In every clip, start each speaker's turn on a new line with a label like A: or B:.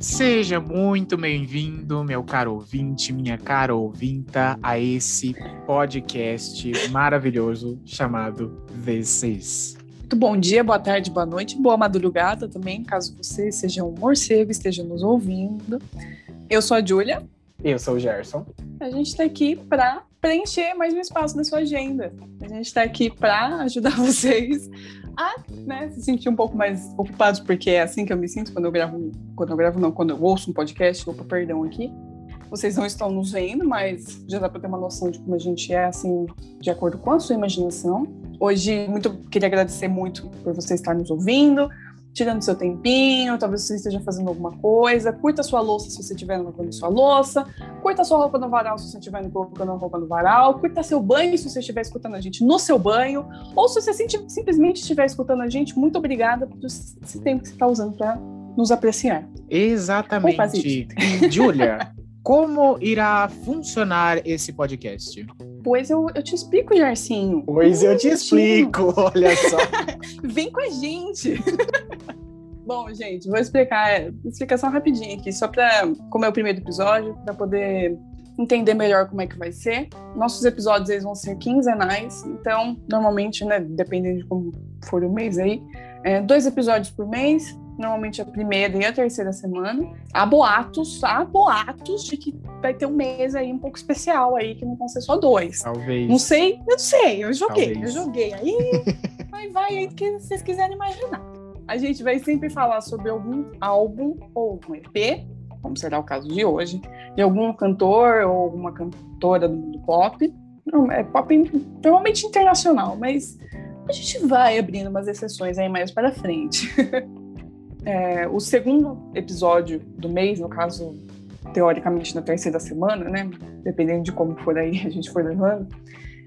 A: Seja muito bem-vindo, meu caro ouvinte, minha cara ouvinta, a esse podcast maravilhoso chamado This
B: Muito bom dia, boa tarde, boa noite, boa madrugada também, caso você seja um morcego e esteja nos ouvindo. Eu sou a Júlia.
A: Eu sou o Gerson.
B: A gente está aqui para preencher mais um espaço na sua agenda. A gente está aqui para ajudar vocês a né, se sentir um pouco mais ocupados, porque é assim que eu me sinto quando eu gravo, quando eu gravo não, quando eu ouço um podcast, opa, perdão aqui. Vocês não estão nos vendo, mas já dá para ter uma noção de como a gente é, assim, de acordo com a sua imaginação. Hoje, muito queria agradecer muito por você estar nos ouvindo tirando seu tempinho, talvez você esteja fazendo alguma coisa, curta sua louça se você estiver lavando sua louça, curta sua roupa no varal se você estiver colocando a roupa no varal, curta seu banho se você estiver escutando a gente no seu banho, ou se você simplesmente estiver escutando a gente, muito obrigada por esse tempo que você está usando para nos apreciar.
A: Exatamente. Júlia, como irá funcionar esse podcast?
B: Pois eu, eu te explico, Jarcinho.
A: Pois eu te explico, olha só.
B: Vem com a gente. Bom, gente, vou explicar, é, explicação rapidinha aqui, só para, como é o primeiro episódio, para poder entender melhor como é que vai ser. Nossos episódios eles vão ser quinzenais, então, normalmente, né, dependendo de como for o mês aí, é, dois episódios por mês, normalmente a primeira e a terceira semana. Há boatos, há boatos de que vai ter um mês aí um pouco especial aí, que não vão ser só dois.
A: Talvez.
B: Não sei, eu não sei, eu joguei, Talvez. eu joguei aí, mas vai aí do que vocês quiserem imaginar. A gente vai sempre falar sobre algum álbum ou algum EP, como será o caso de hoje, de algum cantor ou alguma cantora do mundo pop. Não, é pop normalmente internacional, mas a gente vai abrindo umas exceções aí mais para frente. é, o segundo episódio do mês, no caso, teoricamente na terceira semana, né? Dependendo de como for aí a gente for levando,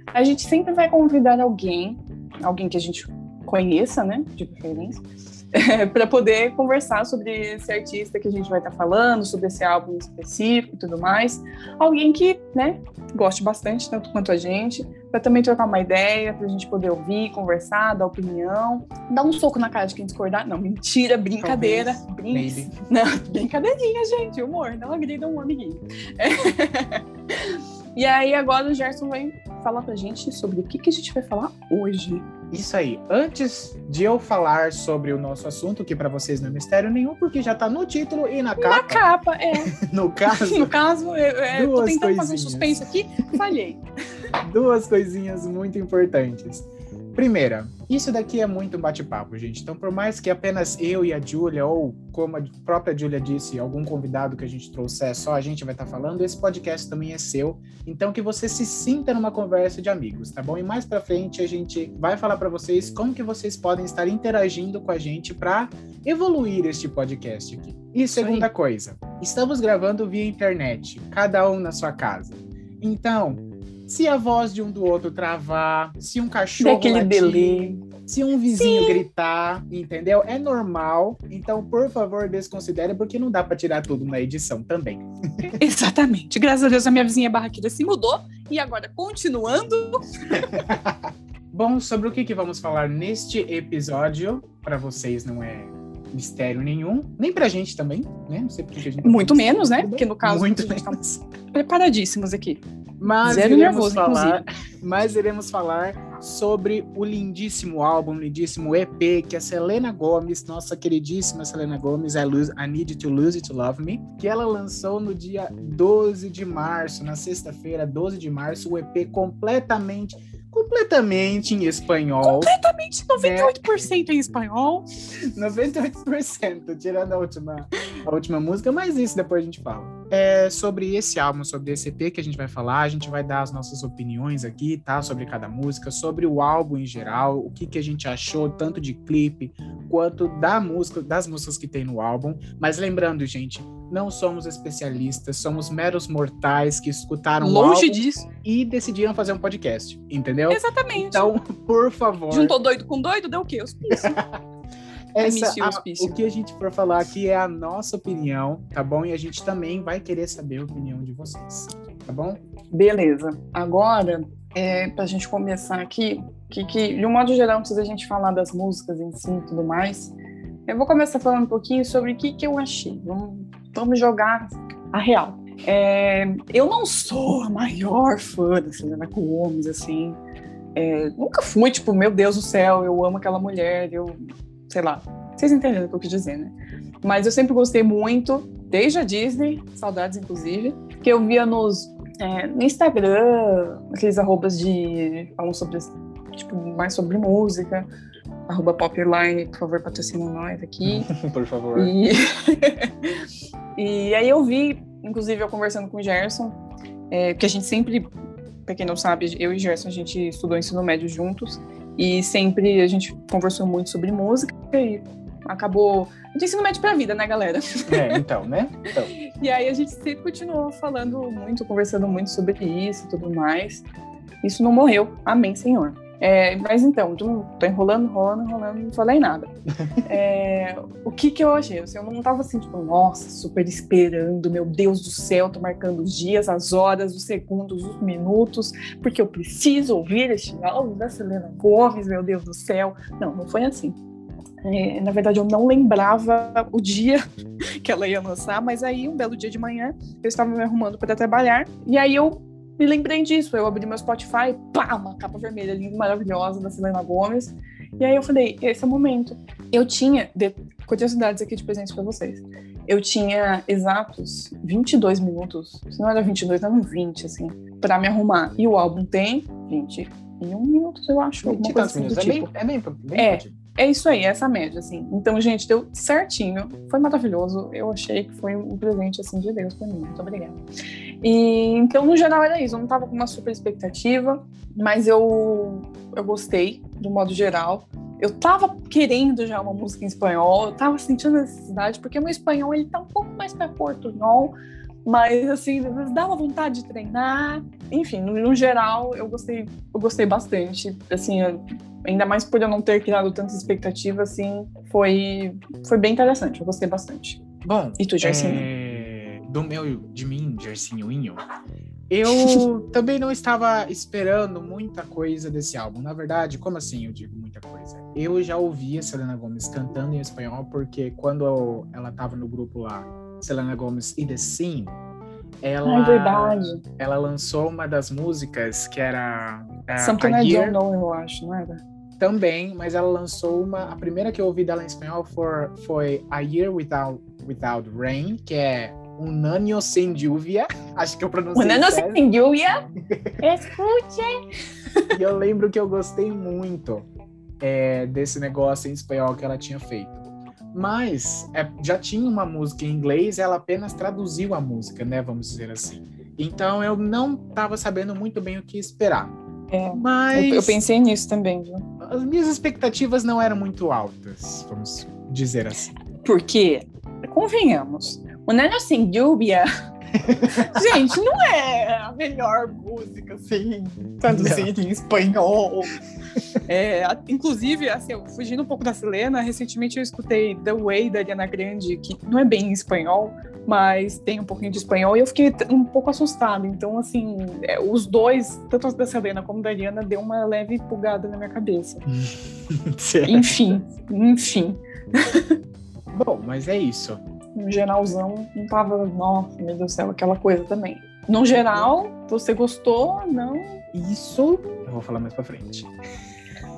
B: a gente sempre vai convidar alguém, alguém que a gente conheça, né? De preferência, para poder conversar sobre esse artista que a gente vai estar tá falando, sobre esse álbum específico e tudo mais. Alguém que, né, goste bastante, tanto quanto a gente, para também trocar uma ideia, para a gente poder ouvir, conversar, dar opinião, dar um soco na cara de quem discordar. Não, mentira, brincadeira. Brin... Não, brincadeirinha, gente, humor, não agrida um amiguinho. É. E aí agora o Gerson vai falar pra gente sobre o que, que a gente vai falar hoje.
A: Isso aí. Antes de eu falar sobre o nosso assunto, que para vocês não é mistério nenhum, porque já tá no título e na capa.
B: Na capa, é.
A: no caso.
B: no caso, eu, eu tô tentando coisinhas. fazer um suspense aqui, falhei.
A: Duas coisinhas muito importantes. Primeira, isso daqui é muito bate-papo, gente. Então, por mais que apenas eu e a Júlia, ou como a própria Júlia disse, algum convidado que a gente trouxer, só a gente vai estar tá falando, esse podcast também é seu. Então, que você se sinta numa conversa de amigos, tá bom? E mais para frente a gente vai falar para vocês como que vocês podem estar interagindo com a gente para evoluir este podcast aqui. E segunda coisa, estamos gravando via internet, cada um na sua casa. Então, se a voz de um do outro travar, se um cachorro
B: Daquele latir, delay.
A: se um vizinho Sim. gritar, entendeu? É normal. Então, por favor, desconsidere, porque não dá para tirar tudo na edição também.
B: Exatamente. Graças a Deus a minha vizinha barraqueira se mudou e agora continuando.
A: Bom, sobre o que, que vamos falar neste episódio, para vocês não é mistério nenhum, nem pra gente também, né? Não sei porque a gente tá
B: Muito menos, né? Porque no caso Muito a gente tá preparadíssimos aqui.
A: Mas Zero iremos nervoso, falar, mas iremos falar sobre o lindíssimo álbum, lindíssimo EP que a Selena Gomes, nossa queridíssima Selena Gomes, I, lose, I Need to Lose It to Love Me, que ela lançou no dia 12 de março, na sexta-feira, 12 de março, o EP completamente completamente em espanhol.
B: Completamente, 98% né? em espanhol.
A: 98%, tirando a última, a última música, mas isso depois a gente fala. É sobre esse álbum, sobre esse EP que a gente vai falar, a gente vai dar as nossas opiniões aqui, tá? Sobre cada música, sobre o álbum em geral, o que, que a gente achou, tanto de clipe quanto da música, das músicas que tem no álbum. Mas lembrando, gente, não somos especialistas, somos meros mortais que escutaram
B: Longe disso.
A: e decidiram fazer um podcast, entendeu?
B: Exatamente.
A: Então, por favor.
B: Juntou doido com doido, deu o quê? Hospício.
A: Essa, a, o que a gente for falar aqui é a nossa opinião, tá bom? E a gente também vai querer saber a opinião de vocês, tá bom?
B: Beleza. Agora, é, para a gente começar aqui, que, que de um modo geral, antes da gente falar das músicas em si e tudo mais, eu vou começar falando um pouquinho sobre o que, que eu achei. Vamos vamos jogar a real. É, eu não sou a maior fã da Selena Gomez, assim. É, nunca fui, tipo, meu Deus do céu, eu amo aquela mulher, eu. Sei lá. Vocês entenderam o que eu quis dizer, né? Mas eu sempre gostei muito, desde a Disney, saudades inclusive, que eu via nos é, no Instagram, aqueles arrobas de. falam sobre. tipo, mais sobre música. Arroba Popline, por favor, patrocina nós aqui.
A: por favor.
B: E... e aí eu vi, inclusive, eu conversando com o Gerson, é, que a gente sempre, pra quem não sabe, eu e Gerson, a gente estudou ensino médio juntos. E sempre a gente conversou muito sobre música e acabou de ensino médio pra vida, né, galera?
A: É, então, né? Então.
B: e aí a gente sempre continuou falando muito, conversando muito sobre isso e tudo mais. Isso não morreu. Amém, Senhor. É, mas então, tô, tô, enrolando, enrolando, enrolando, não falei nada. É, o que que eu achei? Assim, eu não tava assim, tipo, nossa, super esperando, meu Deus do céu, tô marcando os dias, as horas, os segundos, os minutos, porque eu preciso ouvir este álbum da Selena Gomes, meu Deus do céu. Não, não foi assim. É, na verdade, eu não lembrava o dia que ela ia lançar, mas aí, um belo dia de manhã, eu estava me arrumando para trabalhar, e aí eu me lembrei disso. Eu abri meu Spotify, pá, uma capa vermelha linda, maravilhosa, da Selena Gomes. E aí eu falei, esse é o momento. Eu tinha, de, curiosidades aqui de presente para vocês. Eu tinha exatos 22 minutos, se não era 22, eram 20, assim, para me arrumar. E o álbum tem 21 minutos, eu acho. Alguma coisa assim
A: do
B: tipo.
A: É bem, é bem, bem
B: é, é isso aí, essa média, assim. Então, gente, deu certinho. Foi maravilhoso. Eu achei que foi um presente, assim, de Deus pra mim. Muito obrigada. E, então, no geral, era isso. Eu não tava com uma super expectativa, mas eu, eu gostei, do modo geral. Eu tava querendo já uma música em espanhol, eu tava sentindo a necessidade, porque o meu espanhol, ele tá um pouco mais pra portunhol, mas, assim, dá uma vontade de treinar. Enfim, no, no geral, eu gostei, eu gostei bastante. Assim, eu, ainda mais por eu não ter criado tanta expectativa, assim, foi, foi bem interessante, eu gostei bastante.
A: Bom,
B: e tu, Jercinho?
A: É... Do meu, de mim, Jercinhoinho, eu também não estava esperando muita coisa desse álbum. Na verdade, como assim eu digo muita coisa? Eu já ouvi a Selena Gomez cantando em espanhol, porque quando ela estava no grupo lá, Selena Gomez e The Scene, ela,
B: é verdade.
A: ela lançou uma das músicas que era.
B: Uh, Something I Don't Know, eu acho, não era?
A: também, mas ela lançou uma. A primeira que eu ouvi dela em espanhol for, foi A Year Without, Without Rain, que é Un Año Sem Lluvia. Acho que eu pronunciei.
B: Un Año Sem Lluvia. Escute!
A: e eu lembro que eu gostei muito é, desse negócio em espanhol que ela tinha feito. Mas é, já tinha uma música em inglês, ela apenas traduziu a música, né? Vamos dizer assim. Então eu não estava sabendo muito bem o que esperar.
B: É, Mas eu, eu, pensei nisso também, viu?
A: As minhas expectativas não eram muito altas, vamos dizer assim.
B: Porque, convenhamos, o Nano Sem Lluvia, gente, não é a melhor música, assim, traduzida em espanhol. É, inclusive, assim, fugindo um pouco da Selena, recentemente eu escutei The Way da Ariana Grande, que não é bem em espanhol, mas tem um pouquinho de espanhol, e eu fiquei um pouco assustada. Então, assim, é, os dois, tanto da Selena como da Ariana, deu uma leve pulgada na minha cabeça. enfim, enfim.
A: Bom, mas é isso.
B: No geralzão, não tava, nossa, meu Deus do céu, aquela coisa também. No geral, você gostou? Não?
A: Isso eu vou falar mais pra frente.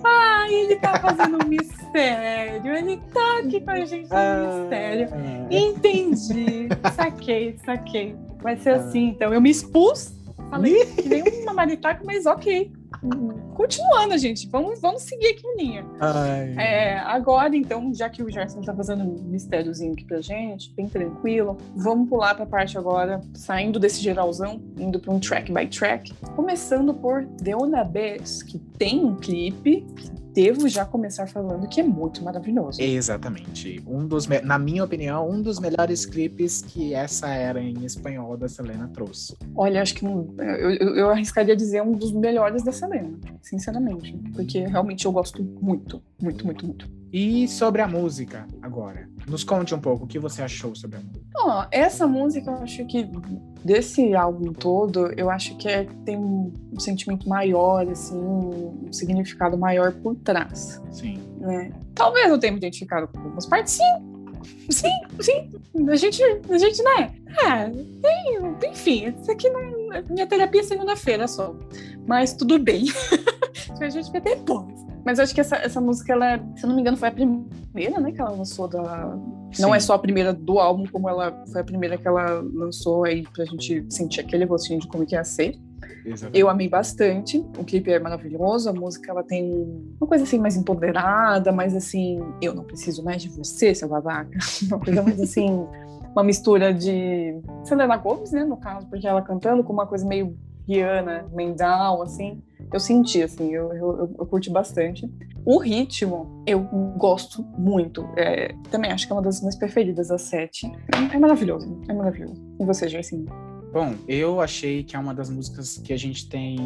B: Ai, ele tá fazendo um mistério. Ele tá aqui com a gente no ah, mistério. Entendi. Saquei, saquei. Vai ser ah. assim, então. Eu me expus. Falei que nem uma maritaca, mas ok. Continuando, gente, vamos, vamos seguir aqui em linha. É, agora, então, já que o Gerson tá fazendo um mistériozinho aqui pra gente, bem tranquilo, vamos pular pra parte agora, saindo desse geralzão, indo pra um track by track, começando por The Bess, que tem um clipe devo já começar falando que é muito maravilhoso.
A: Exatamente. Um dos, na minha opinião, um dos melhores clipes que essa era em espanhol da Selena trouxe.
B: Olha, acho que eu, eu, eu arriscaria dizer um dos melhores da Selena, sinceramente. Porque realmente eu gosto muito, muito, muito, muito.
A: E sobre a música agora? Nos conte um pouco o que você achou sobre a música.
B: Oh, essa música eu acho que desse álbum todo, eu acho que é, tem um sentimento maior, assim, um significado maior por trás.
A: Sim.
B: Né? Talvez eu tenha me identificado com algumas partes, sim. Sim, sim. A gente, a gente, né? É, tem, enfim, isso aqui não. Minha terapia é segunda-feira só. Mas tudo bem. a gente vai depois. Mas eu acho que essa, essa música, ela, se eu não me engano, foi a primeira, né, que ela lançou da. Sim. Não é só a primeira do álbum, como ela foi a primeira que ela lançou aí pra gente sentir aquele gostinho de como que ia ser. Exatamente. Eu amei bastante. O clipe é maravilhoso, a música ela tem uma coisa assim mais empoderada, mais assim, eu não preciso mais de você, seu babaca. Uma coisa mais assim, uma mistura de Selena Gomez, né, no caso, porque ela cantando com uma coisa meio Rihanna, Mendal, assim. Eu senti, assim, eu, eu, eu curti bastante. O ritmo, eu gosto muito. É, também acho que é uma das minhas preferidas, a sete. É, maravilhoso, é maravilhoso. E você, Joyce?
A: Bom, eu achei que é uma das músicas que a gente tem.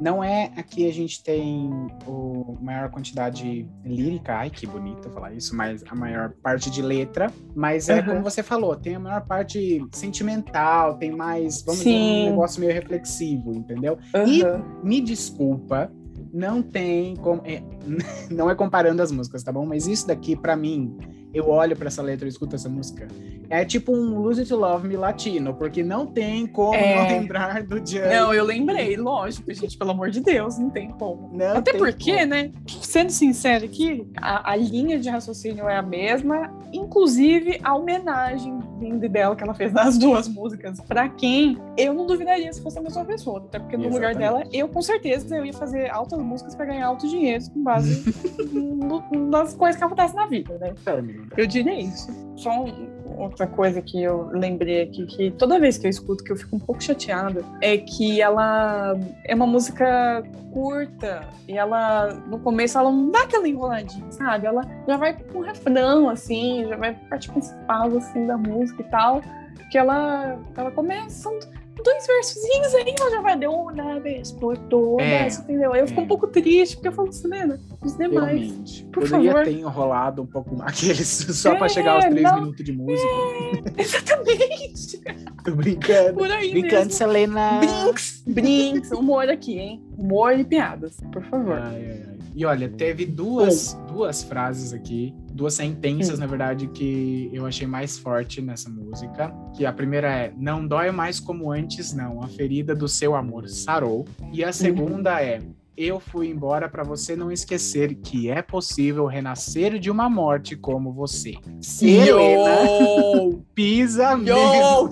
A: Não é aqui a gente tem a maior quantidade lírica, ai que bonito falar isso, mas a maior parte de letra, mas é uhum. como você falou, tem a maior parte sentimental, tem mais, vamos Sim. dizer, um negócio meio reflexivo, entendeu? Uhum. E me desculpa, não tem como, é, não é comparando as músicas, tá bom? Mas isso daqui para mim eu olho para essa letra e escuto essa música, é tipo um Lose It to Love Me latino, porque não tem como é... não lembrar do Just.
B: Não, eu lembrei, lógico, gente, pelo amor de Deus, não tem como. Não Até porque, como. né, sendo sincero aqui, a, a, linha de raciocínio é a mesma, inclusive a homenagem linda dela que ela fez nas duas músicas, para quem eu não duvidaria se fosse a mesma pessoa, até porque no Exatamente. lugar dela, eu com certeza eu ia fazer altas músicas para ganhar alto dinheiro com base no, nas coisas que acontecem na vida, né? Eu diria isso. Só outra coisa que eu lembrei aqui, que toda vez que eu escuto, que eu fico um pouco chateada, é que ela é uma música curta e ela, no começo, ela não dá aquela enroladinha, sabe? Ela já vai com um refrão, assim, já vai parte principal, assim, da música e tal, que ela, ela começa dois versozinhos aí, ela já vai de uma vez por todas, é, entendeu? Aí eu fico é. um pouco triste, porque eu falo, Selena, os demais. Realmente.
A: Por Poderia favor. ter enrolado um pouco mais aqueles só é, pra chegar aos três não, minutos de música.
B: É, exatamente.
A: Tô brincando. Por aí brincando, mesmo. Selena.
B: Brinks, brinks, humor aqui, hein? Humor e piadas, por favor.
A: Ai, ai, ai. E olha, teve duas, duas frases aqui, duas sentenças, hum. na verdade, que eu achei mais forte nessa música. Que a primeira é: Não dói mais como antes, não. A ferida do seu amor sarou. E a segunda hum. é: eu fui embora para você não esquecer que é possível renascer de uma morte como você.
B: Helena
A: pisa mesmo.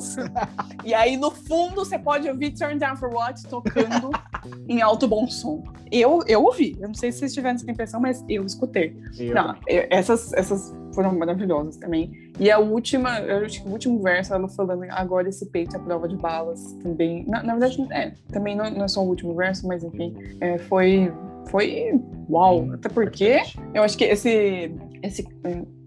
B: E aí no fundo você pode ouvir Turn Down for What tocando em alto bom som. Eu, eu ouvi, eu não sei se vocês tiveram essa impressão, mas eu escutei. Eu. Não, eu, essas, essas foram maravilhosas também. E a última, eu acho que o último verso, ela falando agora esse peito é prova de balas também. Na, na verdade, é, também não, não, é só o último verso, mas enfim, é, foi, foi uau. Até porque eu acho que esse, esse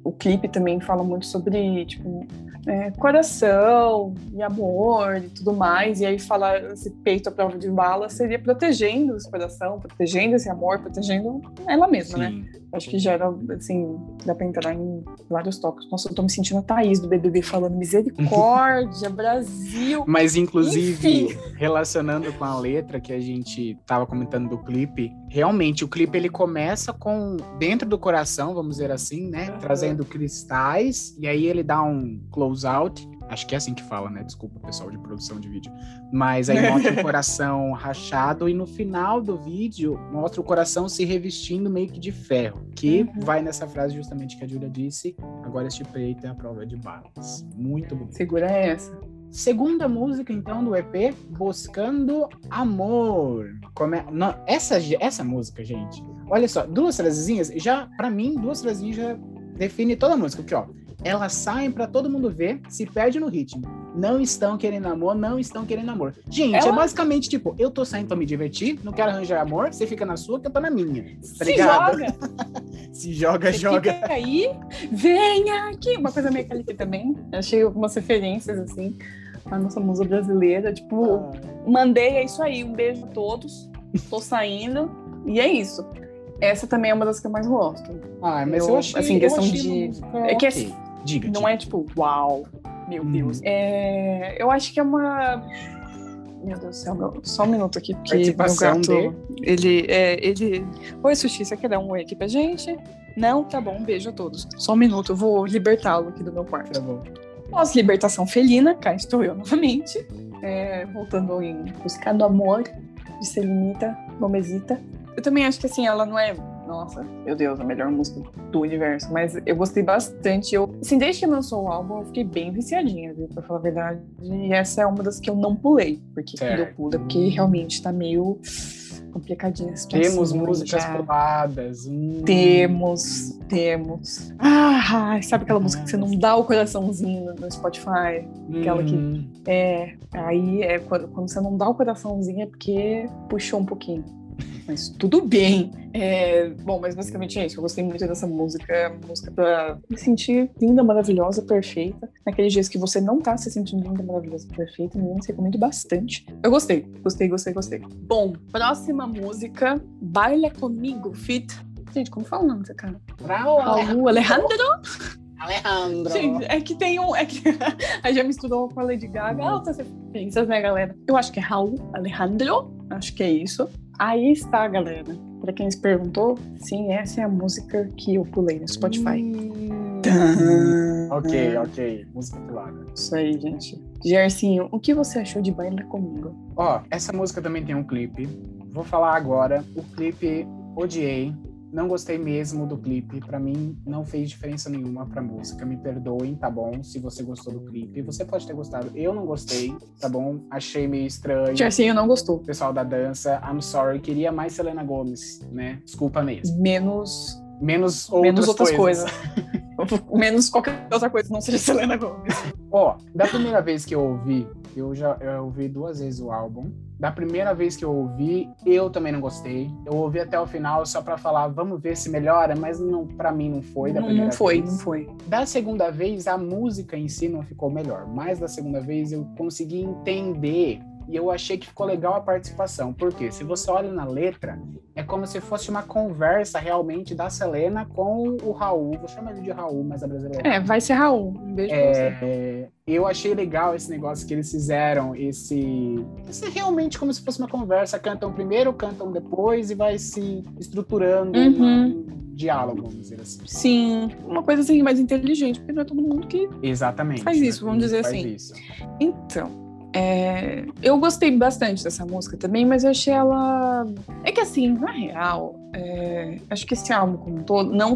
B: o clipe também fala muito sobre, tipo, é, coração e amor e tudo mais. E aí falar esse peito à prova de bala seria protegendo esse coração, protegendo esse amor, protegendo ela mesma, né? Sim. né? Acho que gera, assim, dá pra entrar em vários tópicos. Nossa, eu tô me sentindo a Thaís do BBB falando misericórdia, Brasil.
A: Mas, inclusive, Enfim. relacionando com a letra que a gente tava comentando do clipe, realmente o clipe ele começa com dentro do coração, vamos dizer assim, né? Uhum. Trazendo cristais, e aí ele dá um close out Acho que é assim que fala, né? Desculpa, pessoal de produção de vídeo. Mas aí mostra o coração rachado e no final do vídeo mostra o coração se revestindo meio que de ferro. Que uhum. vai nessa frase justamente que a Julia disse: agora este peito é a prova de balas. Muito bonito.
B: Segura essa.
A: Segunda música, então, do EP, Buscando Amor. Come... Não, essa, essa música, gente, olha só, duas frasezinhas, já, para mim, duas frasezinhas já define toda a música. Aqui, ó elas saem para todo mundo ver, se perde no ritmo. Não estão querendo amor, não estão querendo amor. Gente, Ela... é basicamente tipo, eu tô saindo pra me divertir, não quero arranjar amor, você fica na sua, que eu tô na minha. Tá
B: se joga!
A: se joga, você joga.
B: Fica aí, venha aqui. Uma coisa meio que também. achei algumas referências, assim, a nossa musa brasileira. Tipo, ah. mandei, é isso aí. Um beijo a todos. Tô saindo. E é isso. Essa também é uma das que eu mais gosto.
A: Ah, mas eu, eu achei,
B: assim, questão de.
A: É que okay. Diga.
B: Não diga. é tipo, uau, meu hum. Deus. É, eu acho que é uma. Meu Deus do céu, meu... só um minuto aqui, porque meu gato. De... Ele, é, ele. Oi, Sushi, você quer dar um oi aqui pra gente? Não, tá bom, um beijo a todos. Só um minuto, eu vou libertá-lo aqui do meu quarto.
A: Tá bom.
B: Pós-libertação felina, cá estou eu novamente. É, voltando em Buscando Amor, de Selenita Gomezita. Eu também acho que assim, ela não é nossa, meu Deus, a melhor música do universo. Mas eu gostei bastante. Eu, assim, desde que lançou o álbum, eu fiquei bem viciadinha, viu, pra falar a verdade. E essa é uma das que eu não pulei. Porque certo. quando eu pulo é porque realmente tá meio complicadinha a situação.
A: Temos músicas já. puladas. Hum.
B: Temos, temos. Ah, sabe aquela música que você não dá o coraçãozinho no Spotify? Aquela que. Hum. É, aí é quando, quando você não dá o coraçãozinho é porque puxou um pouquinho mas tudo bem. É, bom, mas basicamente é isso. Eu gostei muito dessa música. É música pra me sentir linda, maravilhosa, perfeita. Naqueles dias que você não tá se sentindo linda, maravilhosa, perfeita, você recomendo bastante. Eu gostei, gostei, gostei, gostei. Bom, próxima música, Baila Comigo, Fit. Gente, como fala o nome desse cara? Raul Alejandro.
A: Alejandro.
B: Gente, é que tem um. É que a já misturou com a Lady Gaga. Altas referências, né, galera? Eu acho que é Raul Alejandro. Acho que é isso. Aí está, galera. Para quem se perguntou, sim, essa é a música que eu pulei no Spotify. Hum...
A: Ok, ok. Música pulada.
B: Isso aí, gente. Gersinho, o que você achou de Baila Comigo?
A: Ó, essa música também tem um clipe. Vou falar agora. O clipe odiei. Não gostei mesmo do clipe. Para mim, não fez diferença nenhuma pra música. Me perdoem, tá bom? Se você gostou do clipe. Você pode ter gostado. Eu não gostei, tá bom? Achei meio estranho.
B: Jessinho não gostou.
A: Pessoal da dança, I'm sorry. Queria mais Selena Gomes, né? Desculpa mesmo.
B: Menos.
A: Menos outras,
B: Menos outras
A: coisas.
B: coisas. Menos qualquer outra coisa que não seja Selena Gomes.
A: Ó, da primeira vez que eu ouvi, eu já eu ouvi duas vezes o álbum. Da primeira vez que eu ouvi, eu também não gostei. Eu ouvi até o final só para falar, vamos ver se melhora, mas não, para mim não foi da primeira
B: Não foi,
A: vez.
B: não foi.
A: Da segunda vez, a música em si não ficou melhor, mas da segunda vez eu consegui entender e eu achei que ficou legal a participação. Porque se você olha na letra, é como se fosse uma conversa realmente da Selena com o Raul. Vou chamar ele de Raul, mas é brasileiro.
B: É, vai ser Raul. Um beijo é, pra você.
A: É, eu achei legal esse negócio que eles fizeram, esse, esse realmente como se fosse uma conversa. Cantam primeiro, cantam depois e vai se estruturando.
B: Uhum.
A: diálogo, vamos dizer assim.
B: Sim, uma coisa assim mais inteligente, porque não é todo mundo que
A: Exatamente,
B: faz isso, vamos dizer assim.
A: Isso.
B: Então, é, eu gostei bastante dessa música também, mas eu achei ela. É que assim, na real, é... acho que esse álbum como um todo, não,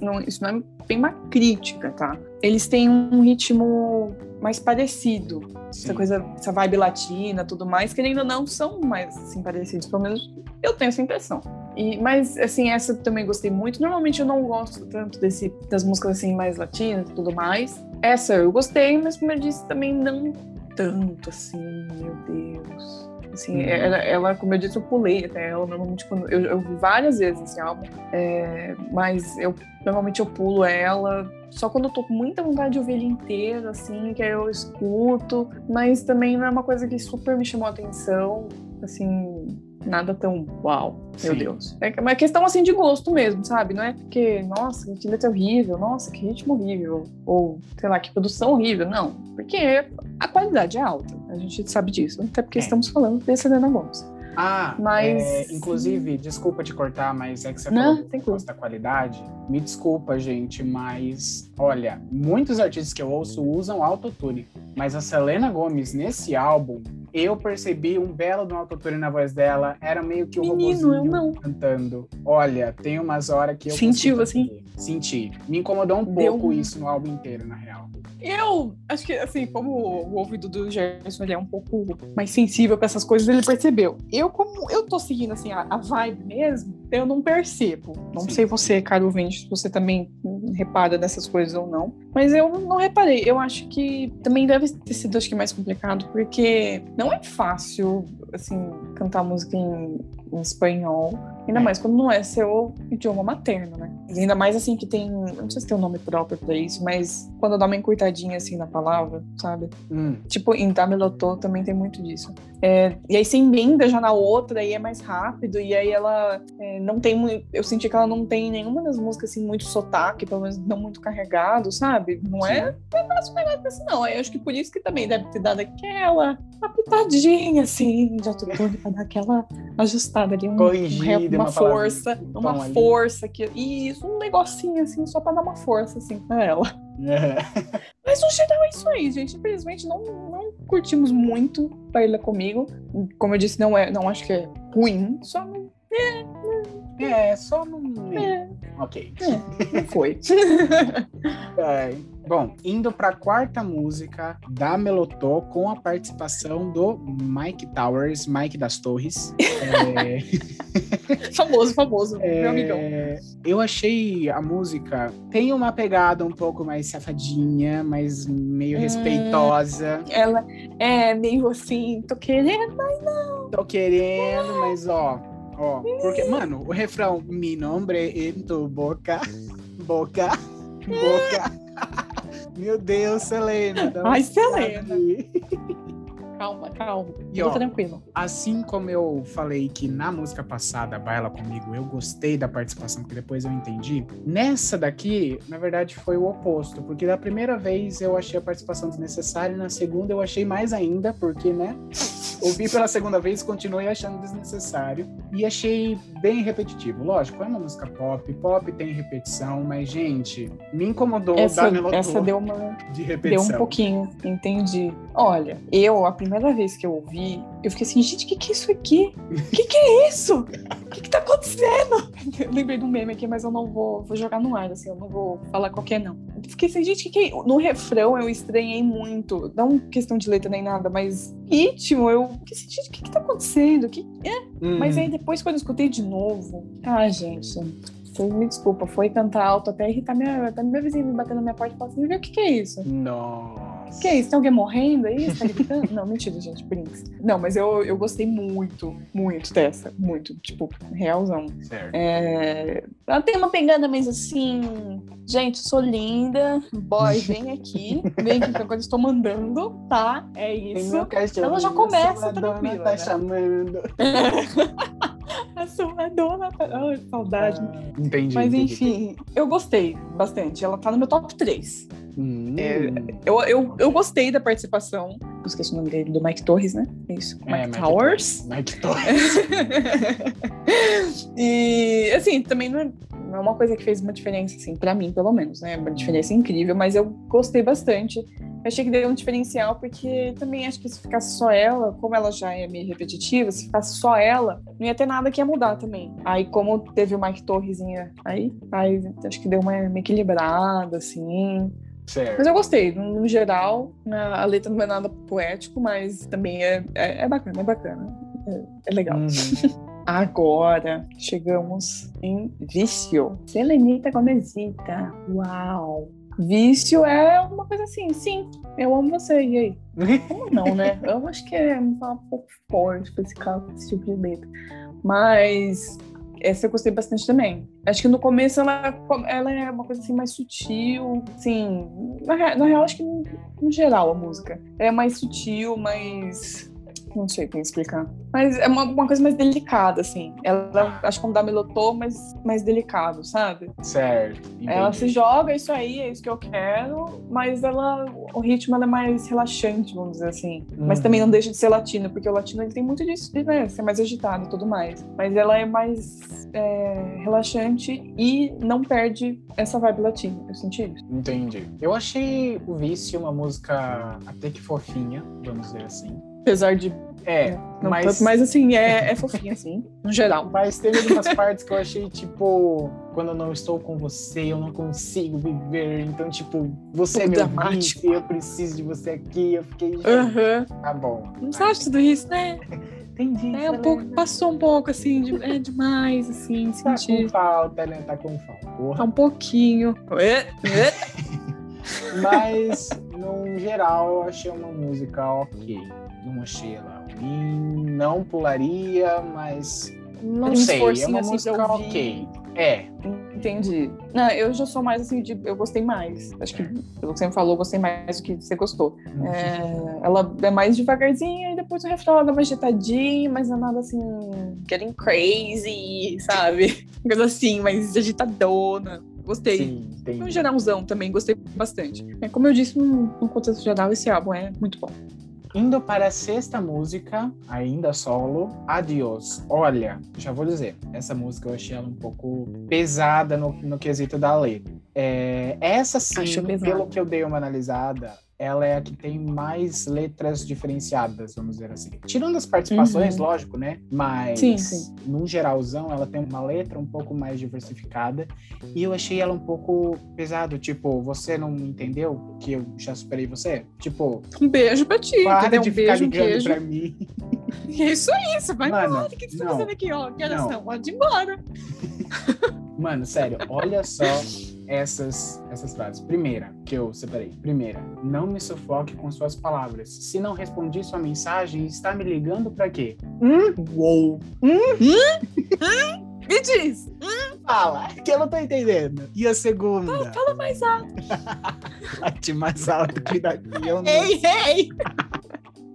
B: não, isso não é bem uma crítica, tá? Eles têm um ritmo mais parecido. Sim. Essa coisa, essa vibe latina, tudo mais, que ainda não são mais assim parecidos, pelo menos eu tenho essa impressão. E, mas, assim, essa eu também gostei muito. Normalmente eu não gosto tanto desse, das músicas assim mais latinas e tudo mais. Essa eu gostei, mas como eu disse, também não tanto assim, meu Deus. Assim, uhum. ela, ela, como eu disse, eu pulei até ela. Normalmente, quando, eu, eu vi várias vezes esse álbum, é, mas eu normalmente eu pulo ela. Só quando eu tô com muita vontade de ouvir ele inteiro, assim, que aí eu escuto. Mas também não é uma coisa que super me chamou a atenção. Assim, nada tão uau, meu Sim. Deus. É uma questão assim de gosto mesmo, sabe? Não é porque, nossa, que letra horrível, nossa, que ritmo horrível, ou sei lá, que produção horrível. Não, porque a qualidade é alta, a gente sabe disso, até porque é. estamos falando de Selena Gomes.
A: Ah, mas é, inclusive, desculpa te cortar, mas é que você
B: Não,
A: falou da qualidade. Me desculpa, gente, mas olha, muitos artistas que eu ouço usam autotune, mas a Selena Gomes nesse álbum eu percebi um belo no autotune na voz dela. Era meio que o um
B: robôzinho
A: cantando. Olha, tem umas horas que eu.
B: Sentiu assim?
A: Senti. Me incomodou um Deu pouco um... isso no álbum inteiro, na real.
B: Eu acho que, assim, como o ouvido do Gerson ele é um pouco mais sensível para essas coisas, ele percebeu. Eu, como eu tô seguindo, assim, a, a vibe mesmo, eu não percebo. Não Sim. sei você, caro ouvinte, se você também repara dessas coisas ou não. Mas eu não reparei. Eu acho que também deve ter sido, acho que, mais complicado, porque não é fácil, assim, cantar música em, em espanhol. Ainda é. mais quando não é seu idioma materno, né? E ainda mais assim que tem. Não sei se tem um nome próprio pra isso, mas quando dá uma encurtadinha assim na palavra, sabe?
A: Hum.
B: Tipo, em Damelotô também tem muito disso. É, e aí você emenda já na outra, e é mais rápido, e aí ela é, não tem muito. Eu senti que ela não tem nenhuma das músicas assim muito sotaque, pelo menos não muito carregado, sabe? Não é, é fácil um negócio desse, não. Eu acho que por isso que também deve ter dado aquela uma pitadinha assim de autotune pra dar aquela ajustada ali. Um,
A: Corrigida,
B: uma, uma força. Uma força. Que, isso, um negocinho assim, só pra dar uma força assim pra ela. É. Mas no geral é isso aí, gente. Infelizmente não, não curtimos muito Baila Comigo. Como eu disse, não, é, não acho que é ruim, só não.
A: É, é só não. É. Ok.
B: É, não foi.
A: é. Bom, indo para a quarta música da Melotô com a participação do Mike Towers, Mike das Torres.
B: É... famoso, famoso, é... meu amigão.
A: Eu achei a música tem uma pegada um pouco mais safadinha, mas meio hum, respeitosa.
B: Ela é meio assim, tô querendo, mas não.
A: Tô querendo, mas ó, ó, porque mano, o refrão mi nombre en tu boca, boca, boca. Meu Deus, Selena.
B: Ai, Selena. calma, calma. E, ó, tranquilo.
A: Assim como eu falei que na música passada, Baila Comigo, eu gostei da participação, que depois eu entendi. Nessa daqui, na verdade, foi o oposto. Porque da primeira vez eu achei a participação desnecessária, e na segunda eu achei mais ainda, porque, né? ouvi pela segunda vez, continuei achando desnecessário e achei bem repetitivo. Lógico, é uma música pop, pop tem repetição, mas, gente, me incomodou
B: essa, dar Essa deu uma. De repetição. Deu um pouquinho, entendi. Olha, eu, a primeira vez que eu ouvi, eu fiquei assim, gente, o que, que é isso aqui? O que, que é isso? O que, que tá acontecendo? Eu lembrei do meme aqui, mas eu não vou, vou jogar no ar, assim, eu não vou falar qualquer não. Eu fiquei assim, gente, que, que é? No refrão eu estranhei muito. Não questão de letra nem nada, mas ritmo, eu que sentido, o que, que tá acontecendo? Que, é? Hum. Mas aí depois, quando eu escutei de novo, ah, gente, foi, me desculpa, foi cantar alto até irritar minha, até minha vizinha me bater na minha porta e falar assim, o que, que é isso?
A: Nossa.
B: Que é isso? Tem alguém morrendo aí? Você tá gritando? não, mentira, gente, Brinks. Não, mas eu, eu gostei muito, muito dessa. Muito. Tipo, realzão.
A: Certo.
B: É... Ela tem uma pegada mais assim. Gente, sou linda. Boy, vem aqui. Vem aqui que eu estou mandando, tá? É isso. Ela já começa tranquila.
A: Tá né? chamando.
B: A sua dona. Ai, saudade. Ah,
A: entendi.
B: Mas
A: entendi.
B: enfim, eu gostei bastante. Ela tá no meu top 3. Hum. É, eu, eu, eu gostei da participação. Não esqueci o nome dele, do Mike Torres, né? É isso. É, Mike, Towers.
A: Mike Torres.
B: e, assim, também não é, não é uma coisa que fez uma diferença, assim, pra mim, pelo menos, né? Uma diferença incrível, mas eu gostei bastante. Eu achei que deu um diferencial, porque também acho que se ficasse só ela, como ela já é meio repetitiva, se ficasse só ela, não ia ter nada que ia mudar também. Aí, como teve o Mike Torresinha aí, aí acho que deu uma, uma equilibrada, assim.
A: Certo.
B: Mas eu gostei, no, geral, a letra não é nada poético, mas também é, é, é bacana, é bacana. É, é legal. Uhum. Agora chegamos em Vício. Selenita Gomezita. Uau! Vício é uma coisa assim, sim, eu amo você, e aí? Como não, né? Eu acho que é um pouco forte pra esse, caso, esse tipo de letra. Mas essa eu gostei bastante também. Acho que no começo ela, ela é uma coisa assim mais sutil, assim, na, na real acho que no, no geral a música é mais sutil, mais não sei como explicar. Mas é uma, uma coisa mais delicada, assim. Ela, acho que como da melotô, mas mais delicado, sabe?
A: Certo. Entendi.
B: Ela se joga, é isso aí, é isso que eu quero, mas ela, o ritmo é mais relaxante, vamos dizer assim. Uhum. Mas também não deixa de ser latino, porque o latino ele tem muito disso, de né, ser mais agitado e tudo mais. Mas ela é mais é, relaxante e não perde essa vibe latina. Eu senti isso.
A: Entendi. Eu achei o Vício uma música até que fofinha, vamos dizer assim.
B: Apesar de.
A: É, não mas.
B: Tanto, mas assim, é, é fofinho, assim, no geral.
A: Mas teve algumas partes que eu achei, tipo, quando eu não estou com você, eu não consigo viver. Então, tipo, você é meu vício, eu preciso de você aqui. Eu fiquei.
B: Uhum.
A: Tá bom.
B: Não sabe tudo isso, né?
A: Entendi.
B: É um pouco, passou um pouco, assim, de, é demais, assim,
A: tá sentir. Tá com falta, né? Tá com falta.
B: Porra. Tá um pouquinho.
A: Mas, no geral, eu achei uma música ok achei ela ruim, não pularia, mas não, não sei, é uma assim, música ok. É.
B: Entendi. Não, eu já sou mais assim, de, eu gostei mais. Acho que, pelo que você me falou, eu gostei mais do que você gostou. Uhum. É, ela é mais devagarzinha e depois o refrão ela dá uma agitadinha, mas não é nada assim, getting crazy, sabe? Coisa assim, mais agitadona. Gostei. Sim, um geralzão também, gostei bastante. É, como eu disse, no, no contexto geral, esse álbum é muito bom.
A: Indo para a sexta música, ainda solo, Adios. Olha, já vou dizer, essa música eu achei ela um pouco pesada no, no quesito da letra. É, essa sim, pelo que eu dei uma analisada, ela é a que tem mais letras diferenciadas, vamos dizer assim. Tirando as participações, uhum. lógico, né? Mas, sim, sim. num geralzão, ela tem uma letra um pouco mais diversificada. E eu achei ela um pouco pesado. Tipo, você não entendeu que eu já superei você? Tipo...
B: Um beijo pra ti.
A: Para
B: de
A: um ficar beijo, ligando um pra mim.
B: É isso aí, você vai Mano, embora. O que, você tá fazendo aqui, ó? Que horas são? Pode ir embora.
A: Mano, sério, olha só essas, essas frases. Primeira, que eu separei. Primeira, não me sufoque com suas palavras. Se não respondi sua mensagem, está me ligando para quê?
B: Hum? Uou. Hum? Hum? hum? Me diz. Hum?
A: Fala, que eu não tô entendendo. E a segunda?
B: Fala, fala mais alto.
A: Bate mais alto que daqui. Eu
B: não... Ei, ei!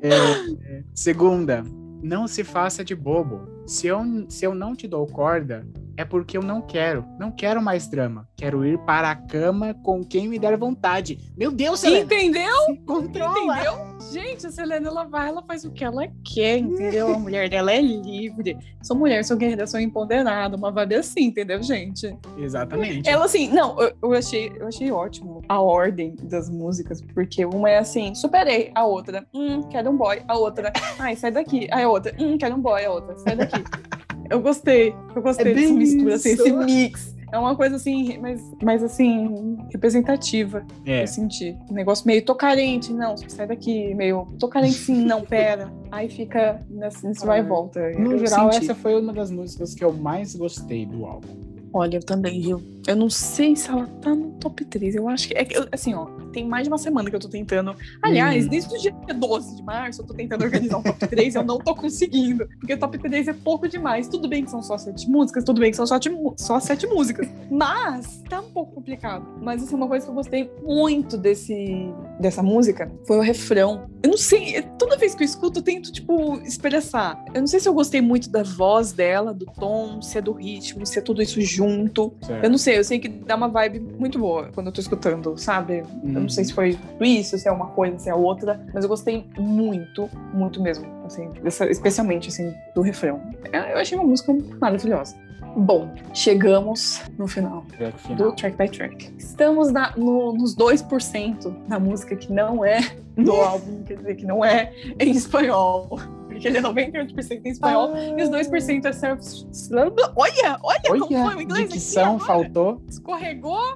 A: É, é. Segunda, não se faça de bobo. Se eu, se eu não te dou corda, é porque eu não quero. Não quero mais drama. Quero ir para a cama com quem me der vontade. Meu Deus, Selena!
B: Entendeu?
A: Se controla.
B: Entendeu? Gente, a Selena, ela vai, ela faz o que ela quer, entendeu? A mulher dela é livre. Sou mulher, sou guerreira, sou empoderada. Uma vibe assim, entendeu, gente?
A: Exatamente.
B: Ela, assim, não, eu, eu, achei, eu achei ótimo a ordem das músicas, porque uma é assim, superei. A outra, hum, quero um boy. A outra, ai, sai daqui. Aí a outra, hum, quero um boy. A outra, sai daqui. Eu gostei, eu gostei é desse mistura, assim, esse mix. É uma coisa assim, mas, mas assim, representativa. É. Eu senti. Um negócio meio tô carente, não, sai daqui, meio tô carente sim, não, pera. Aí fica nesse, nesse vai e volta.
A: No eu geral, senti. essa foi uma das músicas que eu mais gostei do álbum.
B: Olha, eu também, viu? Eu não sei se ela tá no top 3. Eu acho que. É, assim, ó, tem mais de uma semana que eu tô tentando. Aliás, hum. desde o dia 12 de março, eu tô tentando organizar um top 3 e eu não tô conseguindo. Porque o top 3 é pouco demais. Tudo bem que são só sete músicas, tudo bem que são só, só sete músicas. Mas tá um pouco complicado. Mas assim, uma coisa que eu gostei muito desse, dessa música foi o refrão. Eu não sei, toda vez que eu escuto, eu tento, tipo, expressar. Eu não sei se eu gostei muito da voz dela, do tom, se é do ritmo, se é tudo isso junto. Certo. Eu não sei, eu sei que dá uma vibe muito boa quando eu tô escutando, sabe? Hum. Eu não sei se foi isso, se é uma coisa, se é outra, mas eu gostei muito, muito mesmo, assim, especialmente, assim, do refrão. Eu achei uma música maravilhosa. Bom, chegamos no final, final. do Track by Track. Estamos na, no, nos 2% da música que não é do álbum, quer dizer, que não é em espanhol. Porque ele é 98% em espanhol ah. e os 2% é self Olha, olha, olha como foi o inglês aqui.
A: faltou.
B: Escorregou.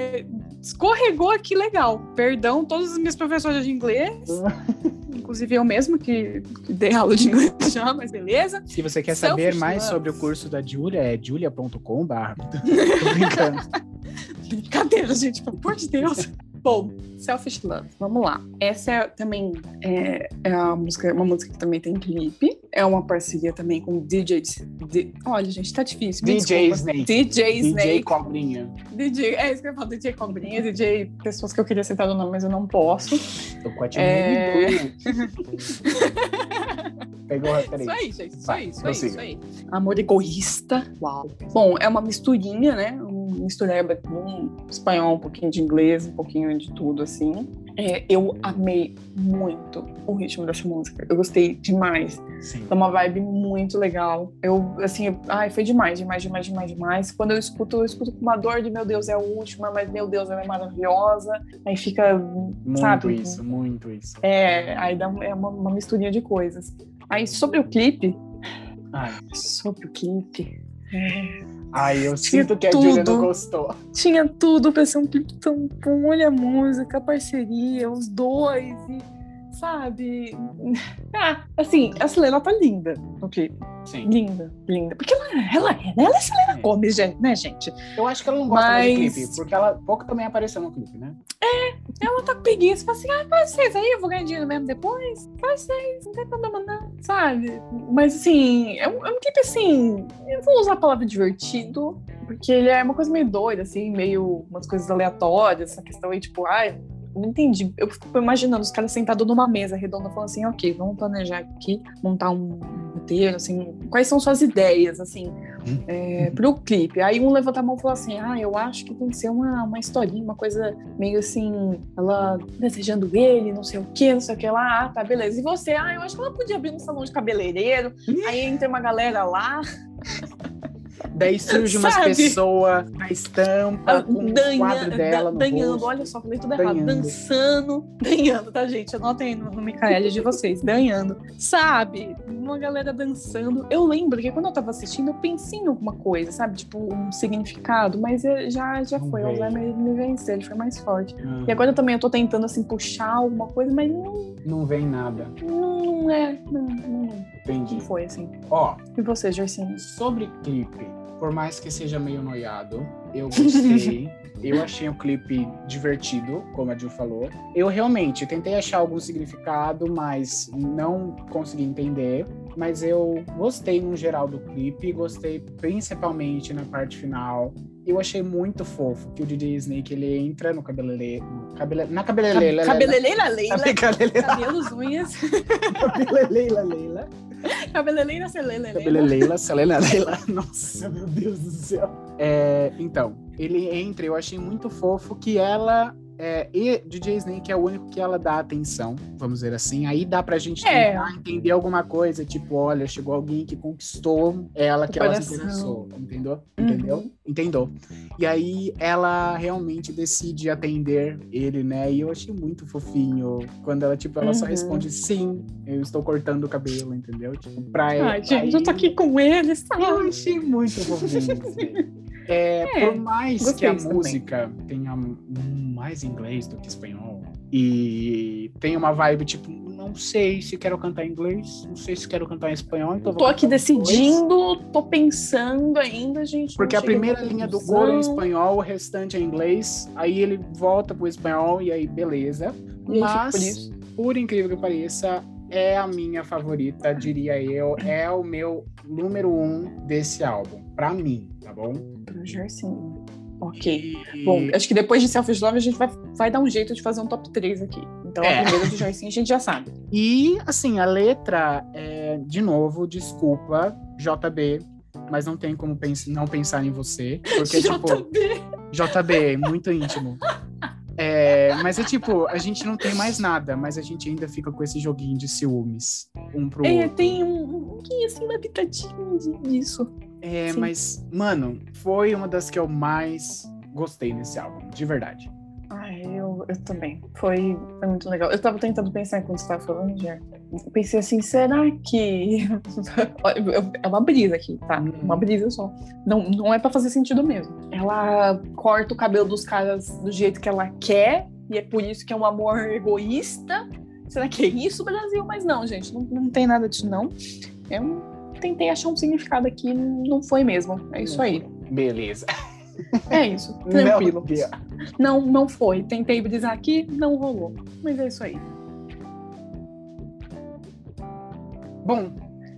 B: É, escorregou aqui legal. Perdão, todos os meus professores de inglês. inclusive eu mesmo que, que, dei aula de inglês já, mas beleza.
A: Se você quer saber mais sobre o curso da Julia, é julia.com.br.
B: Brincadeira, gente, pelo amor de Deus. Bom, Selfish Love, vamos lá. Essa é, também é, é a música, uma música que também tem clipe. É uma parceria também com DJ. D, olha, gente, tá difícil.
A: DJ Snake.
B: DJ Snake.
A: DJ Cobrinha.
B: DJ, é isso que eu falo, DJ Cobrinha, DJ pessoas que eu queria citar o nome, mas eu não posso.
A: Tô com a é... Pegou a
B: referência. Isso aí, gente. Isso aí, isso aí, isso aí. Amor egoísta. Uau. Bom, é uma misturinha, né? Um mistureba com espanhol, um pouquinho de inglês, um pouquinho de tudo, assim. É, eu amei muito o ritmo dessa música. Eu gostei demais. Sim. É uma vibe muito legal. Eu, assim, ai, foi demais, demais, demais, demais, demais. Quando eu escuto, eu escuto com uma dor de meu Deus, é a última, mas meu Deus, ela é maravilhosa. Aí fica,
A: muito
B: sabe?
A: isso, muito isso.
B: É, aí dá é uma, uma misturinha de coisas. Aí sobre o clipe. Ai. Sobre o clipe.
A: Ai, eu tinha sinto que a Julia não gostou.
B: Tinha tudo pra ser um clipe tão bom. Olha a música, a parceria, os dois. E sabe? Ah, assim, a Selena tá linda no clipe. Sim. Linda, linda. Porque ela, ela é, né? Ela é Selena é. Gomes, né, gente?
A: Eu acho que ela não gosta Mas... do clipe, porque ela pouco também apareceu no clipe, né?
B: É, ela tá com preguiça. Fala assim, ah, faz vocês aí, eu vou ganhar dinheiro mesmo depois. Faz vocês, não tem problema não, sabe? Mas, assim, é um, é um clipe, assim, eu vou usar a palavra divertido, porque ele é uma coisa meio doida, assim, meio umas coisas aleatórias, essa questão aí, tipo, ai, não entendi. Eu fico imaginando os caras sentados numa mesa redonda falando assim, ok, vamos planejar aqui, montar um roteiro, assim, quais são suas ideias, assim. É, pro clipe. Aí um levanta a mão e falou assim: Ah, eu acho que tem que ser uma, uma historinha, uma coisa meio assim, ela desejando ele, não sei o que, não sei o que lá. Ah, tá, beleza. E você? Ah, eu acho que ela podia abrir um salão de cabeleireiro. Aí entra uma galera lá.
A: Daí surge uma pessoa na estampa, ah, com danha, o quadro dela no
B: danhando,
A: rosto.
B: olha só, falei tudo danhando. errado. Dançando, danhando, tá, gente? Anotem no, no Micaele de vocês, danhando. Sabe? Uma galera dançando. Eu lembro que quando eu tava assistindo, eu pensei em alguma coisa, sabe? Tipo, um significado, mas já, já foi. O Alzheimer me venceu, ele foi mais forte. Hum. E agora também eu tô tentando, assim, puxar alguma coisa, mas não...
A: Não vem nada.
B: Não, não é, não, não.
A: Entendi.
B: Não foi, assim.
A: Ó.
B: E você, Jorcinho?
A: Sobre clipe, por mais que seja meio noiado, eu gostei. eu achei o clipe divertido, como a Jill falou. Eu realmente tentei achar algum significado, mas não consegui entender. Mas eu gostei no geral do clipe, gostei principalmente na parte final. Eu achei muito fofo que o DJ Snake ele entra no cabeleireiro. Cabele, na cabeleireira.
B: Cabeleleira Leila. Cabelos, unhas.
A: Cabeleleira Leila.
B: Cabeleleira Selena
A: Cabeleleira Selena Leila. Nossa, meu Deus do céu. É, então, ele entra, eu achei muito fofo que ela é, e DJ Snake é o único que ela dá atenção, vamos dizer assim. Aí dá pra gente é. tentar entender alguma coisa, tipo, olha, chegou alguém que conquistou ela, que ela se interessou, entendeu? Uhum. Entendeu? Entendeu? E aí ela realmente decide atender ele, né? E eu achei muito fofinho quando ela, tipo, ela uhum. só responde sim, eu estou cortando o cabelo, entendeu? Tipo, pra ela.
B: Ai, gente, aí... eu tô aqui com ele, sabe?
A: Eu achei muito fofinho. Assim. É, é, por mais que a música também. tenha mais inglês do que espanhol e tem uma vibe tipo, não sei se quero cantar em inglês, não sei se quero cantar em espanhol, então
B: tô aqui decidindo, tô pensando ainda, gente.
A: Porque a primeira linha do coro é em espanhol, o restante é em inglês, aí ele volta pro espanhol e aí beleza. Mas, por, por incrível que pareça, é a minha favorita, diria eu, é o meu número um desse álbum, para mim, tá bom?
B: Pro Jercinho. Ok. E... Bom, acho que depois de Selfish Love a gente vai, vai dar um jeito de fazer um top 3 aqui. Então é. a primeira do Joyce a gente já sabe.
A: E, assim, a letra, é, de novo, desculpa, JB, mas não tem como pens não pensar em você. Porque,
B: JB.
A: tipo. JB, muito íntimo. É, mas é tipo, a gente não tem mais nada, mas a gente ainda fica com esse joguinho de ciúmes um pro
B: é,
A: outro.
B: tem um, um pouquinho assim, uma pitadinha disso.
A: É, Sim. mas, mano, foi uma das que eu mais gostei nesse álbum, de verdade.
B: Ai, eu, eu também. Foi, foi muito legal. Eu tava tentando pensar enquanto você tava falando, já. Eu pensei assim, será que. é uma brisa aqui, tá? Uhum. Uma brisa só. Não, não é para fazer sentido mesmo. Ela corta o cabelo dos caras do jeito que ela quer, e é por isso que é um amor egoísta. Será que é isso, Brasil? Mas não, gente, não, não tem nada disso, não. É um tentei achar um significado aqui, não foi mesmo. É isso aí.
A: Beleza.
B: É isso, tranquilo. Não, não foi. Tentei brisar aqui, não rolou. Mas é isso aí.
A: Bom,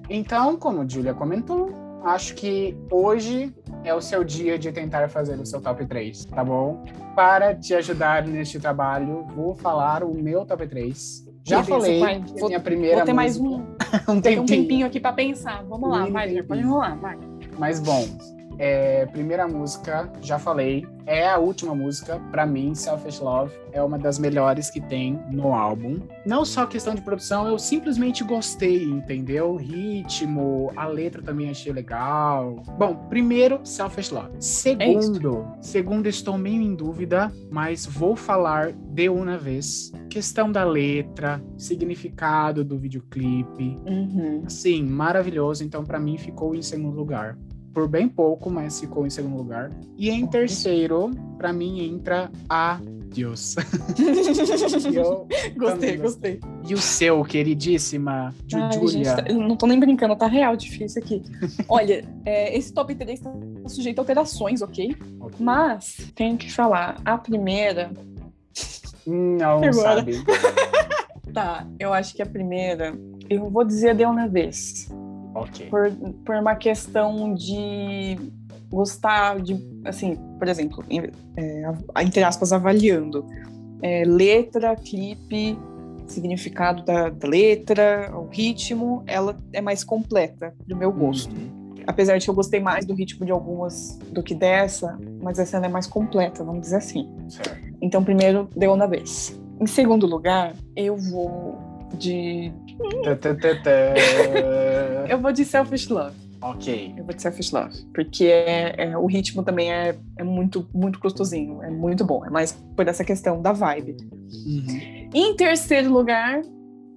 A: então, como Julia comentou, acho que hoje é o seu dia de tentar fazer o seu top 3, tá bom? Para te ajudar neste trabalho, vou falar o meu top 3. Já falei pai, vou, minha primeira
B: Vou ter
A: mais
B: um, um, tempinho. um tempinho aqui para pensar. Vamos lá, vai, pode enrolar, vai.
A: Mas bom, é, primeira música, já falei, é a última música, para mim, Selfish Love é uma das melhores que tem no álbum. Não só questão de produção, eu simplesmente gostei, entendeu? ritmo, a letra também achei legal. Bom, primeiro, Selfish Love. Segundo, é segundo estou meio em dúvida, mas vou falar de uma vez. Questão da letra, significado do videoclipe.
B: Uhum.
A: Sim, maravilhoso. Então, para mim, ficou em segundo lugar por bem pouco, mas ficou em segundo lugar. E em terceiro, para mim, entra a Deus.
B: gostei, gostei.
A: E o seu, queridíssima Julia?
B: Tá, não tô nem brincando, tá real difícil aqui. Olha, é, esse top 3 tá sujeito a alterações, ok? okay. Mas, tenho que falar, a primeira...
A: Não, não sabe.
B: tá, eu acho que a primeira... Eu vou dizer de uma vez.
A: Ok.
B: Por, por uma questão de gostar de, assim, por exemplo, é, entre aspas, avaliando é, letra, clipe, significado da, da, letra, o ritmo, ela é mais completa do meu gosto.
A: Uhum,
B: apesar de que eu gostei mais do ritmo de algumas do que dessa, mas essa é mais completa, vamos dizer assim. Certo. Então, primeiro, deu na vez. Em segundo lugar, eu vou de. eu vou de Selfish Love.
A: Ok.
B: Eu vou de Selfish Love. Porque é, é, o ritmo também é, é muito, muito gostosinho. É muito bom. É mais por essa questão da vibe. Uhum. Em terceiro lugar,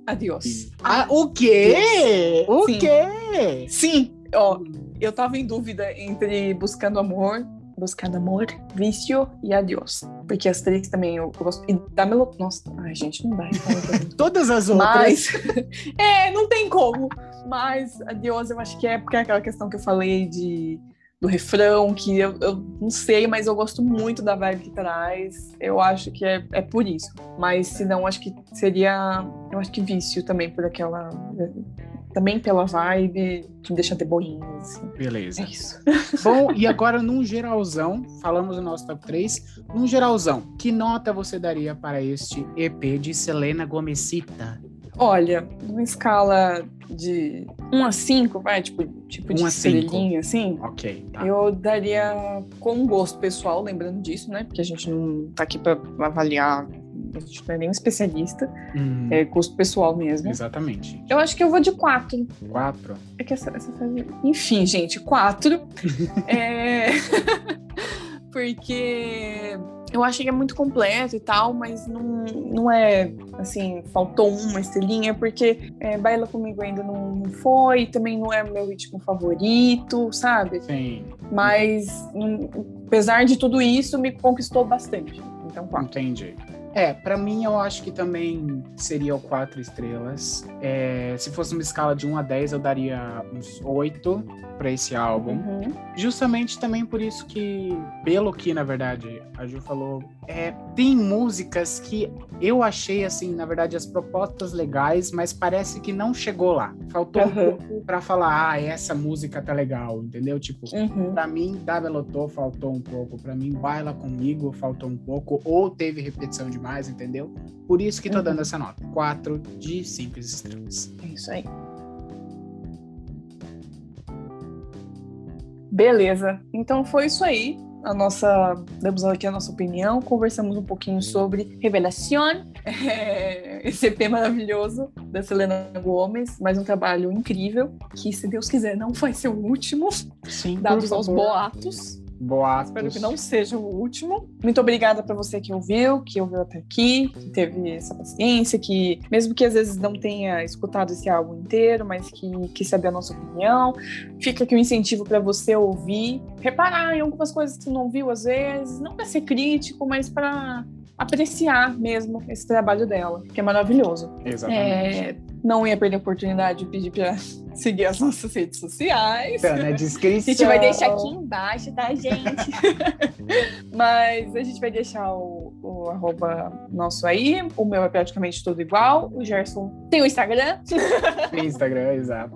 B: Adiós.
A: Ah, o quê? O Sim. quê?
B: Sim. Ó, eu tava em dúvida entre Buscando Amor, Buscando Amor, Vício e Adiós. Porque as três também eu gosto. E da Melo... Nossa, ai, gente, não dá.
A: Todas as outras.
B: Mas... é, não tem como. Mas Adiós eu acho que é porque é aquela questão que eu falei de do refrão, que eu, eu não sei, mas eu gosto muito da vibe que traz. Eu acho que é, é por isso. Mas se não, acho que seria. Eu acho que vício também, por aquela. Também pela vibe que me deixa de boinha. Assim.
A: Beleza.
B: É isso.
A: Bom, e agora num geralzão, falamos do nosso top 3. Num geralzão, que nota você daria para este EP de Selena Gomesita?
B: Olha, numa escala de 1 a 5, vai, tipo, tipo de estrelinha, assim.
A: Ok. Tá.
B: Eu daria com gosto pessoal, lembrando disso, né? Porque a gente não tá aqui para avaliar, a gente não é nem um especialista. Hum. É gosto pessoal mesmo.
A: Exatamente.
B: Eu acho que eu vou de 4.
A: 4?
B: É que essa, essa fase... Enfim, gente, 4. é. Porque eu achei que é muito completo e tal, mas não, não é assim, faltou uma estrelinha, porque é, Baila Comigo ainda não, não foi, também não é meu ritmo favorito, sabe?
A: Sim.
B: Mas, um, apesar de tudo isso, me conquistou bastante. Então, quatro.
A: Entendi. É, para mim eu acho que também seria o quatro estrelas. É, se fosse uma escala de 1 a 10, eu daria uns 8 para esse álbum. Uhum. Justamente também por isso que, pelo que na verdade a Ju falou, é, tem músicas que eu achei assim, na verdade, as propostas legais, mas parece que não chegou lá. Faltou uhum. um pouco para falar, ah, essa música tá legal, entendeu? Tipo, uhum. para mim, da Melotô faltou um pouco, para mim, Baila Comigo faltou um pouco, ou teve repetição de demais, entendeu? Por isso que tô dando uhum. essa nota. 4 de 5 estrelas.
B: É isso aí. Beleza. Então foi isso aí. A nossa, demos aqui a nossa opinião, conversamos um pouquinho sobre Revelación, é, esse EP maravilhoso da Selena Gomes, mais um trabalho incrível, que se Deus quiser não vai ser o último,
A: Sim,
B: dados aos boatos.
A: Boatos.
B: Espero que não seja o último. Muito obrigada para você que ouviu, que ouviu até aqui, que teve essa paciência, que mesmo que às vezes não tenha escutado esse álbum inteiro, mas que quis saber a nossa opinião, fica aqui um incentivo para você ouvir, reparar em algumas coisas que você não viu às vezes, não para ser crítico, mas para apreciar mesmo esse trabalho dela, que é maravilhoso.
A: Exatamente.
B: É, não ia perder a oportunidade de pedir para seguir as nossas redes sociais.
A: Tá na descrição.
B: A gente vai deixar aqui embaixo, tá, gente? Mas a gente vai deixar o, o arroba nosso aí. O meu é praticamente tudo igual. O Gerson tem o Instagram.
A: Tem Instagram, exato.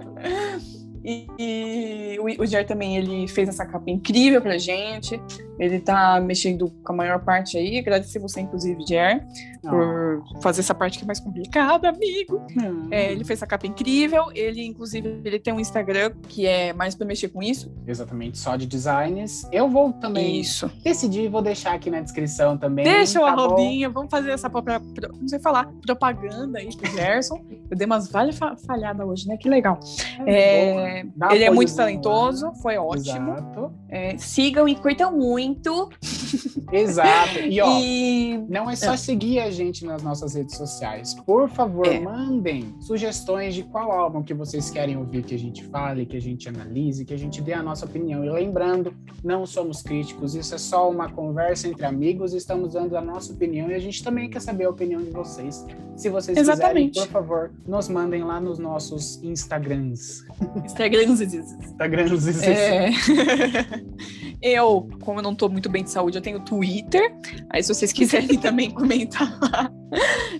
B: E, e o, o Jair também ele fez essa capa incrível pra gente. Ele tá mexendo com a maior parte aí. Agradecer você, inclusive, Jair, oh. por fazer essa parte que é mais complicada, amigo. Hum. É, ele fez essa capa incrível. Ele, inclusive, ele tem um Instagram que é mais pra mexer com isso.
A: Exatamente, só de designs. Eu vou também
B: isso.
A: decidir, vou deixar aqui na descrição também.
B: Deixa o tá arrobinha, vamos fazer essa própria, não sei falar, propaganda aí pro Gerson. Eu dei umas vale falhada hoje, né? Que legal. É, é ele é muito talentoso, foi ótimo. É, sigam e curtam muito muito.
A: Exato. E ó, e... não é só é. seguir a gente nas nossas redes sociais. Por favor, é. mandem sugestões de qual álbum que vocês querem ouvir que a gente fale, que a gente analise, que a gente dê a nossa opinião. E lembrando, não somos críticos, isso é só uma conversa entre amigos, estamos dando a nossa opinião e a gente também quer saber a opinião de vocês. Se vocês Exatamente. quiserem, por favor, nos mandem lá nos nossos Instagrams.
B: Instagrams.
A: Instagrams.
B: É... eu, como eu não tô muito bem de saúde, eu tenho Twitter. Aí se vocês quiserem também comentar lá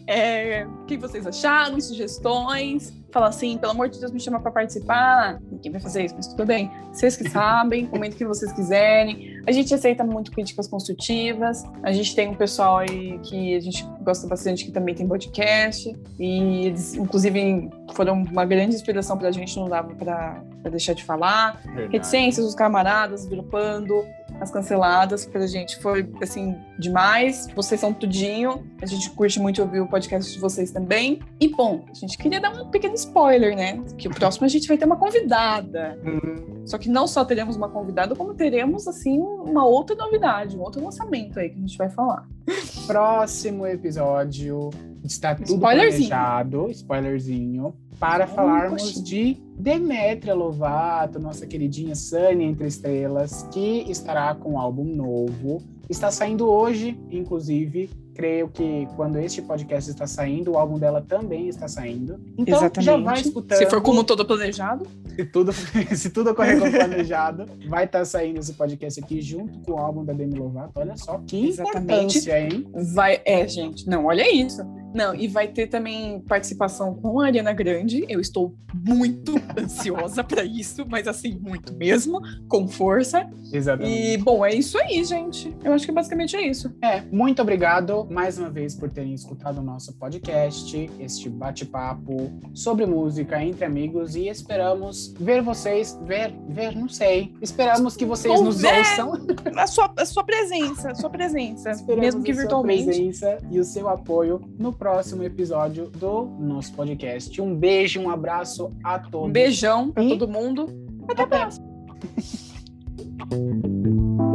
B: é, o que vocês acharam, sugestões. Falar assim, pelo amor de Deus, me chama para participar. Ninguém vai fazer isso, mas tudo bem. Vocês que sabem, comentem o que vocês quiserem. A gente aceita muito críticas construtivas. A gente tem um pessoal aí que a gente gosta bastante que também tem podcast. E eles, inclusive, foram uma grande inspiração pra gente, não dava pra, pra deixar de falar. Verdade. Reticências, os camaradas, dropando as canceladas, pra gente foi, assim, demais. Vocês são tudinho. A gente curte muito ouvir o podcast de vocês também. E, bom, a gente queria dar um pequeno spoiler, né? Que o próximo a gente vai ter uma convidada. Uhum. Só que não só teremos uma convidada, como teremos, assim, uma outra novidade, um outro lançamento aí que a gente vai falar.
A: Próximo episódio está tudo planejado, spoilerzinho, para falarmos de Demetria Lovato, nossa queridinha Sunny Entre Estrelas, que estará com um álbum novo. Está saindo hoje, inclusive. Creio que quando este podcast está saindo, o álbum dela também está saindo. Então Exatamente. já vai escutando.
B: Se for como todo planejado.
A: Se tudo, se tudo ocorrer como planejado, vai estar saindo esse podcast aqui junto com o álbum da Demi Lovato. Olha só que Exatamente. importância, hein?
B: Vai, é, gente. Não, olha isso. Não, e vai ter também participação com a Ariana Grande. Eu estou muito ansiosa para isso, mas assim, muito mesmo, com força.
A: Exatamente.
B: E, bom, é isso aí, gente. Eu acho que basicamente é isso.
A: É, muito obrigado mais uma vez por terem escutado o nosso podcast, este bate-papo sobre música entre amigos e esperamos ver vocês, ver, ver, não sei. Esperamos que vocês nos ouçam.
B: A sua, a sua presença, a sua presença, esperamos mesmo que virtualmente.
A: A sua presença e o seu apoio no próximo episódio do nosso podcast. Um beijo, um abraço a todos.
B: Um beijão para e... todo mundo. Até a próxima.